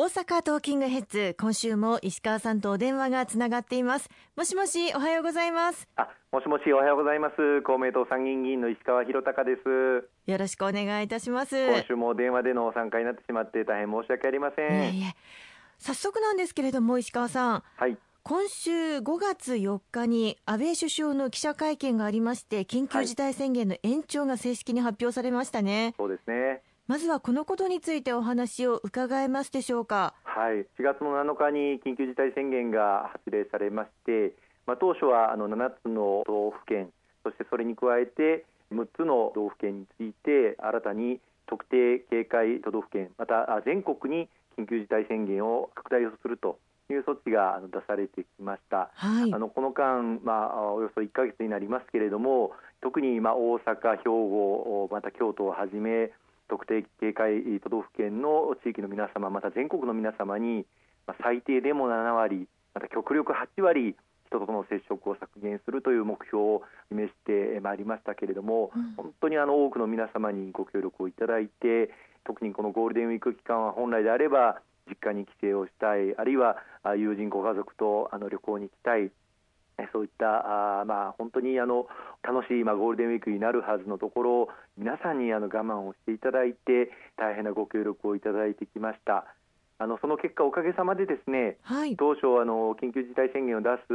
大阪トーキングヘッズ今週も石川さんとお電話がつながっています。もしもしおはようございます。あもしもしおはようございます。公明党参議院議員の石川博隆です。よろしくお願いいたします。今週も電話での参加になってしまって大変申し訳ありません。いえいえ。早速なんですけれども石川さん。はい。今週5月4日に安倍首相の記者会見がありまして緊急事態宣言の延長が正式に発表されましたね、そうですねまずはこのことについてお話を伺えますでしょうか。はい。4月の7日に緊急事態宣言が発令されましてまあ、当初はあの7つの道府県そしてそれに加えて6つの道府県について新たに特定警戒都道府県また全国に緊急事態宣言を拡大をするという措置が出されてきました、はい、あのこの間、まあ、およそ1か月になりますけれども特に、まあ、大阪、兵庫また京都をはじめ特定警戒都道府県の地域の皆様また全国の皆様に、まあ、最低でも7割また極力8割人との接触を削減するという目標を示してまいりましたけれども、うん、本当にあの多くの皆様にご協力をいただいて特にこのゴールデンウィーク期間は本来であれば実家に帰省をしたいあるいは友人ご家族とあの旅行に行きたいそういったあ、まあ、本当にあの楽しい、まあ、ゴールデンウィークになるはずのところ皆さんにあの我慢をしていただいて大変なご協力をいただいてきました。あのその結果、おかげさまでですね、はい、当初あの、緊急事態宣言を出す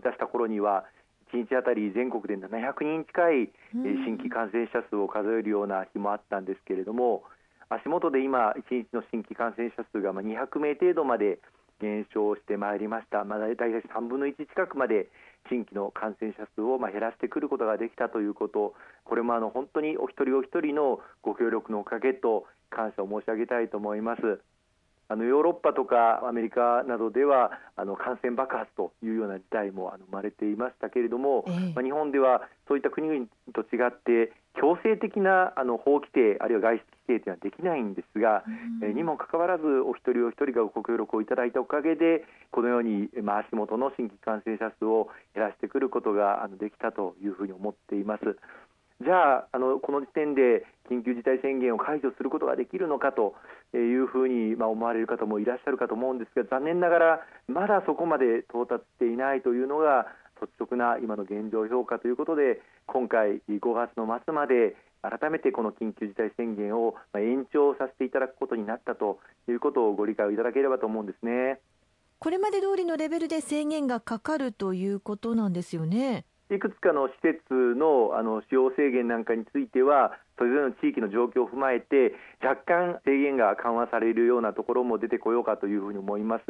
出した頃には、1日あたり全国で700人近い新規感染者数を数えるような日もあったんですけれども、足元で今、1日の新規感染者数が200名程度まで減少してまいりました、まあ、大体3分の1近くまで新規の感染者数をま減らしてくることができたということ、これもあの本当にお一人お一人のご協力のおかげと感謝を申し上げたいと思います。あのヨーロッパとかアメリカなどではあの感染爆発というような事態もあの生まれていましたけれども、ええ、まあ、日本ではそういった国々と違って強制的なあの法規定あるいは外出規定というのはできないんですが、うん、えにもかかわらずお一人お一人がご協力をいただいたおかげでこのように、まあ、足元の新規感染者数を減らしてくることがあのできたというふうに思っています。じゃああのこの時点で緊急事態宣言を解除することができるのかというふうに、まあ、思われる方もいらっしゃるかと思うんですが残念ながらまだそこまで到達していないというのが率直な今の現状評価ということで今回5月の末まで改めてこの緊急事態宣言を延長させていただくことになったということをご理解いただければと思うんですね。これまで通りのレベルで制限がかかるということなんですよね。いくつかの施設のあの使用制限なんかについてはそれぞれの地域の状況を踏まえて若干制限が緩和されるようなところも出てこようかというふうに思います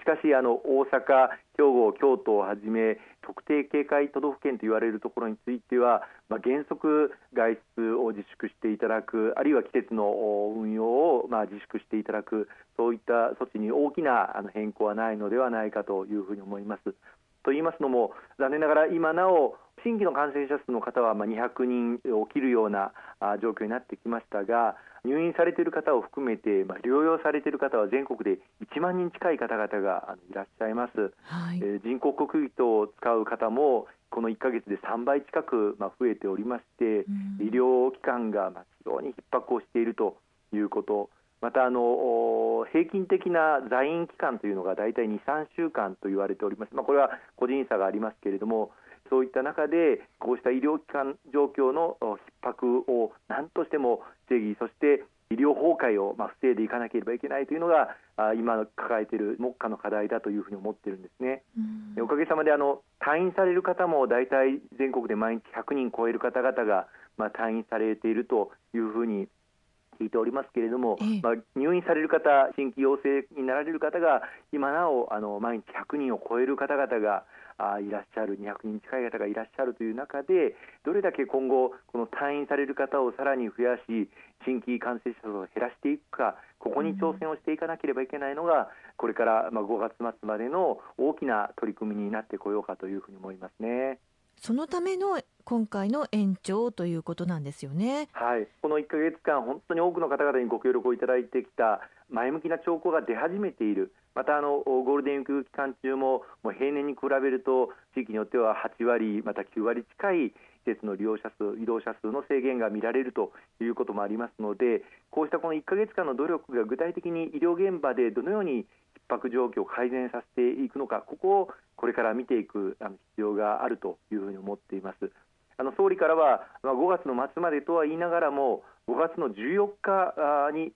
しかしあの大阪、兵庫、京都をはじめ特定警戒都道府県と言われるところについては、まあ、原則外出を自粛していただくあるいは季節の運用をまあ自粛していただくそういった措置に大きなあの変更はないのではないかというふうに思います。と言いますのも残念ながら今なお新規の感染者数の方はま200人を切るような状況になってきましたが入院されている方を含めて、ま療養されている方は全国で1万人近い方々がいらっしゃいます、はい、えー、人工呼吸器を使う方もこの1か月で3倍近くま増えておりまして、医療機関がま非常に逼迫をしているということまたあの平均的な在院期間というのが大体2、3週間と言われております、まあ、これは個人差がありますけれども、そういった中で、こうした医療機関状況の逼迫を何としても防ぎ、そして医療崩壊をま防いでいかなければいけないというのが、今抱えている目下の課題だというふうに思っているんですね。おかげさまであの退院される方も大体全国で毎日100人超える方々がまあ退院されているというふうに聞いておりますけれども、ええ、まあ、入院される方、新規陽性になられる方が今なおあの毎日100人を超える方々があいらっしゃる200人近い方がいらっしゃるという中でどれだけ今後この退院される方をさらに増やし新規感染者数を減らしていくかここに挑戦をしていかなければいけないのが、これからまあ5月末までの大きな取り組みになってこようかというふうに思いますね。そのための今回の延長ということなんですよね。はい、この1か月間、本当に多くの方々にご協力をいただいてきた前向きな兆候が出始めている、またあのゴールデンウィーク期間中ももう平年に比べると地域によっては8割、また9割近い施設の利用者数、移動者数の制限が見られるということもありますので、こうしたこの1か月間の努力が具体的に医療現場でどのように迫状況を改善させていくのか、ここをこれから見ていく必要があるというふうに思っています。あの総理からは5月の末までとは言いながらも5月の14日に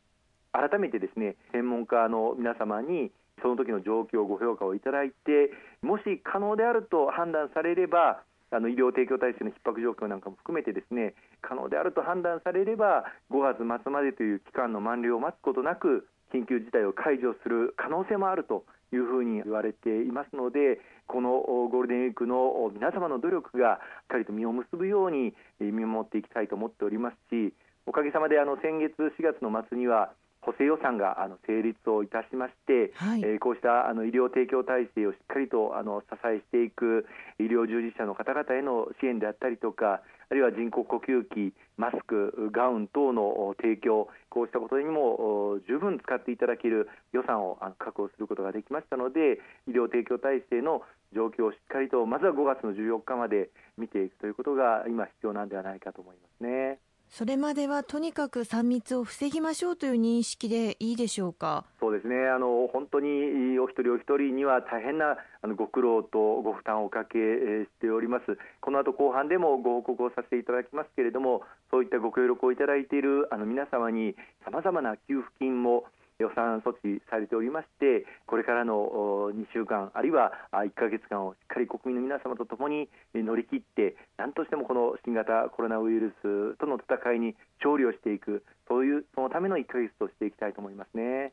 改めてですね専門家の皆様にその時の状況をご評価をいただいてもし可能であると判断されればあの医療提供体制の逼迫状況なんかも含めてですね可能であると判断されれば5月末までという期間の満了を待つことなく緊急事態を解除する可能性もあるというふうに言われていますのでこのゴールデンウィークの皆様の努力がしっかりと実を結ぶように見守っていきたいと思っておりますしおかげさまであの先月4月の末には補正予算があの成立をいたしまして、はい、えー、こうしたあの医療提供体制をしっかりとあの支えしていく医療従事者の方々への支援であったりとかあるいは人工呼吸器、マスク、ガウン等の提供、こうしたことにも十分使っていただける予算を確保することができましたので、医療提供体制の状況をしっかりと、まずは5月の14日まで見ていくということが、今、必要なんではないかと思いますね。それまではとにかく3密を防ぎましょうという認識でいいでしょうか？そうですね。あの本当にお一人お一人には大変なあのご苦労とご負担をおかけしております。この後後半でもご報告をさせていただきますけれども、そういったご協力をいただいているあの皆様にさまざまな給付金も予算措置されておりましてこれからの2週間あるいは1か月間をしっかり国民の皆様とともに乗り切って何としてもこの新型コロナウイルスとの戦いに勝利をしていくそういうそのための1か月としていきたいと思いますね。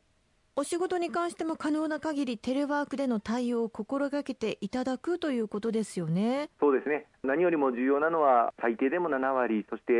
お仕事に関しても可能な限りテレワークでの対応を心がけていただくということですよね。そうですね。何よりも重要なのは最低でも7割、そして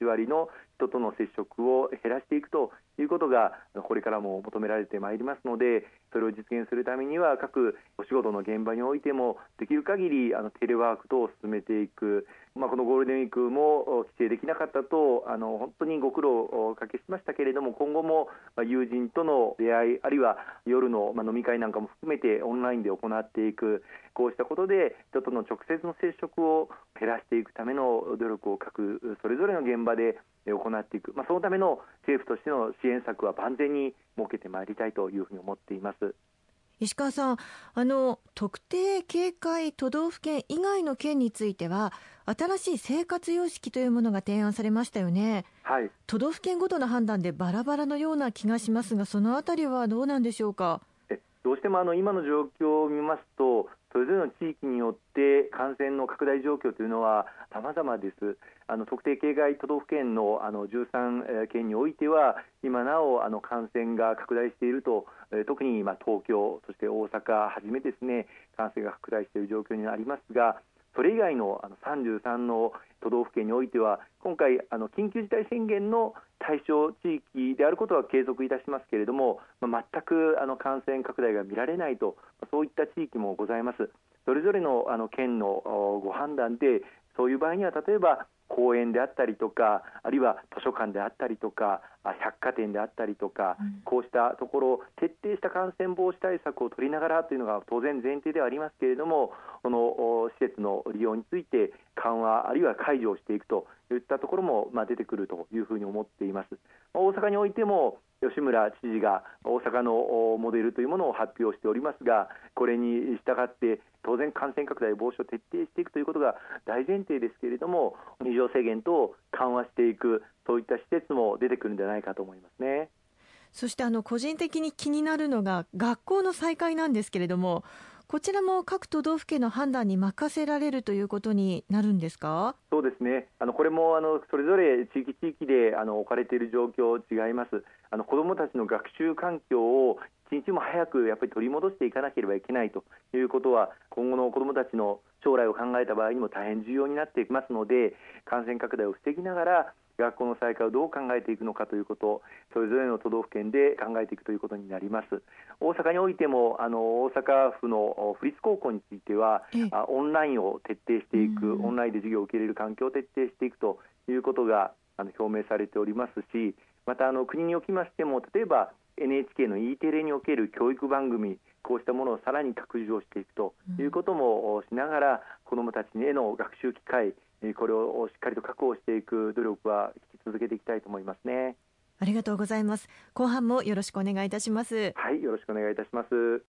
8割の人との接触を減らしていくということがこれからも求められてまいりますのでそれを実現するためには各お仕事の現場においてもできる限りあのテレワーク等を進めていく、まあ、このゴールデンウィークも規制できなかったとあの本当にご苦労をおかけしましたけれども今後も友人との出会いあるいは夜の飲み会なんかも含めてオンラインで行っていくこうしたことで人との直接の接触を減らしていくための努力を各それぞれの現場で行っていく、まあ、そのための政府としての支援策は万全に設けてまいりたいというふうに思っています。石川さんあの特定警戒都道府県以外の県については新しい生活様式というものが提案されましたよね、はい、都道府県ごとの判断でバラバラのような気がしますがそのあたりはどうなんでしょうか？どうしてもあの今の状況を見ますとそれぞれの地域によって感染の拡大状況というのは様々です。あの特定警戒都道府県のあの13県においては今なおあの感染が拡大していると、特に今東京そして大阪はじめですね感染が拡大している状況になりますがそれ以外のあの33の都道府県においては今回あの緊急事態宣言の対象地域であることは継続いたしますけれども、まあ、全くあの感染拡大が見られないとそういった地域もございます。それぞれのあの県のご判断でそういう場合には例えば公園であったりとかあるいは図書館であったりとか百貨店であったりとか、うん、こうしたところ徹底した感染防止対策を取りながらというのが当然前提ではありますけれどもこの施設の利用について緩和あるいは解除をしていくといったところもまあ出てくるというふうに思っています。大阪においても吉村知事が大阪のモデルというものを発表しておりますがこれに従って当然感染拡大防止を徹底していくということが大前提ですけれども入場制限等を緩和していくそういった施設も出てくるんじゃないかと思いますね。そしてあの個人的に気になるのが学校の再開なんですけれどもこちらも各都道府県の判断に任せられるということになるんですか？そうですね、あのこれもあのそれぞれ地域地域であの置かれている状況違います、あの子どもたちの学習環境を一日も早くやっぱり取り戻していかなければいけないということは、今後の子どもたちの将来を考えた場合にも大変重要になっていきますので、感染拡大を防ぎながら、学校の再開をどう考えていくのかということそれぞれの都道府県で考えていくということになります。大阪においてもあの大阪府の府立高校についてはオンラインを徹底していく、オンラインで授業を受け入れる環境を徹底していくということがあの表明されておりますしまたあの国におきましても例えば NHK の E テレにおける教育番組こうしたものをさらに拡充をしていくということもしながら子どもたちへの学習機会これをしっかりと確保していく努力は引き続けていきたいと思いますね。ありがとうございます。後半もよろしくお願いいたします。はい、よろしくお願いいたします。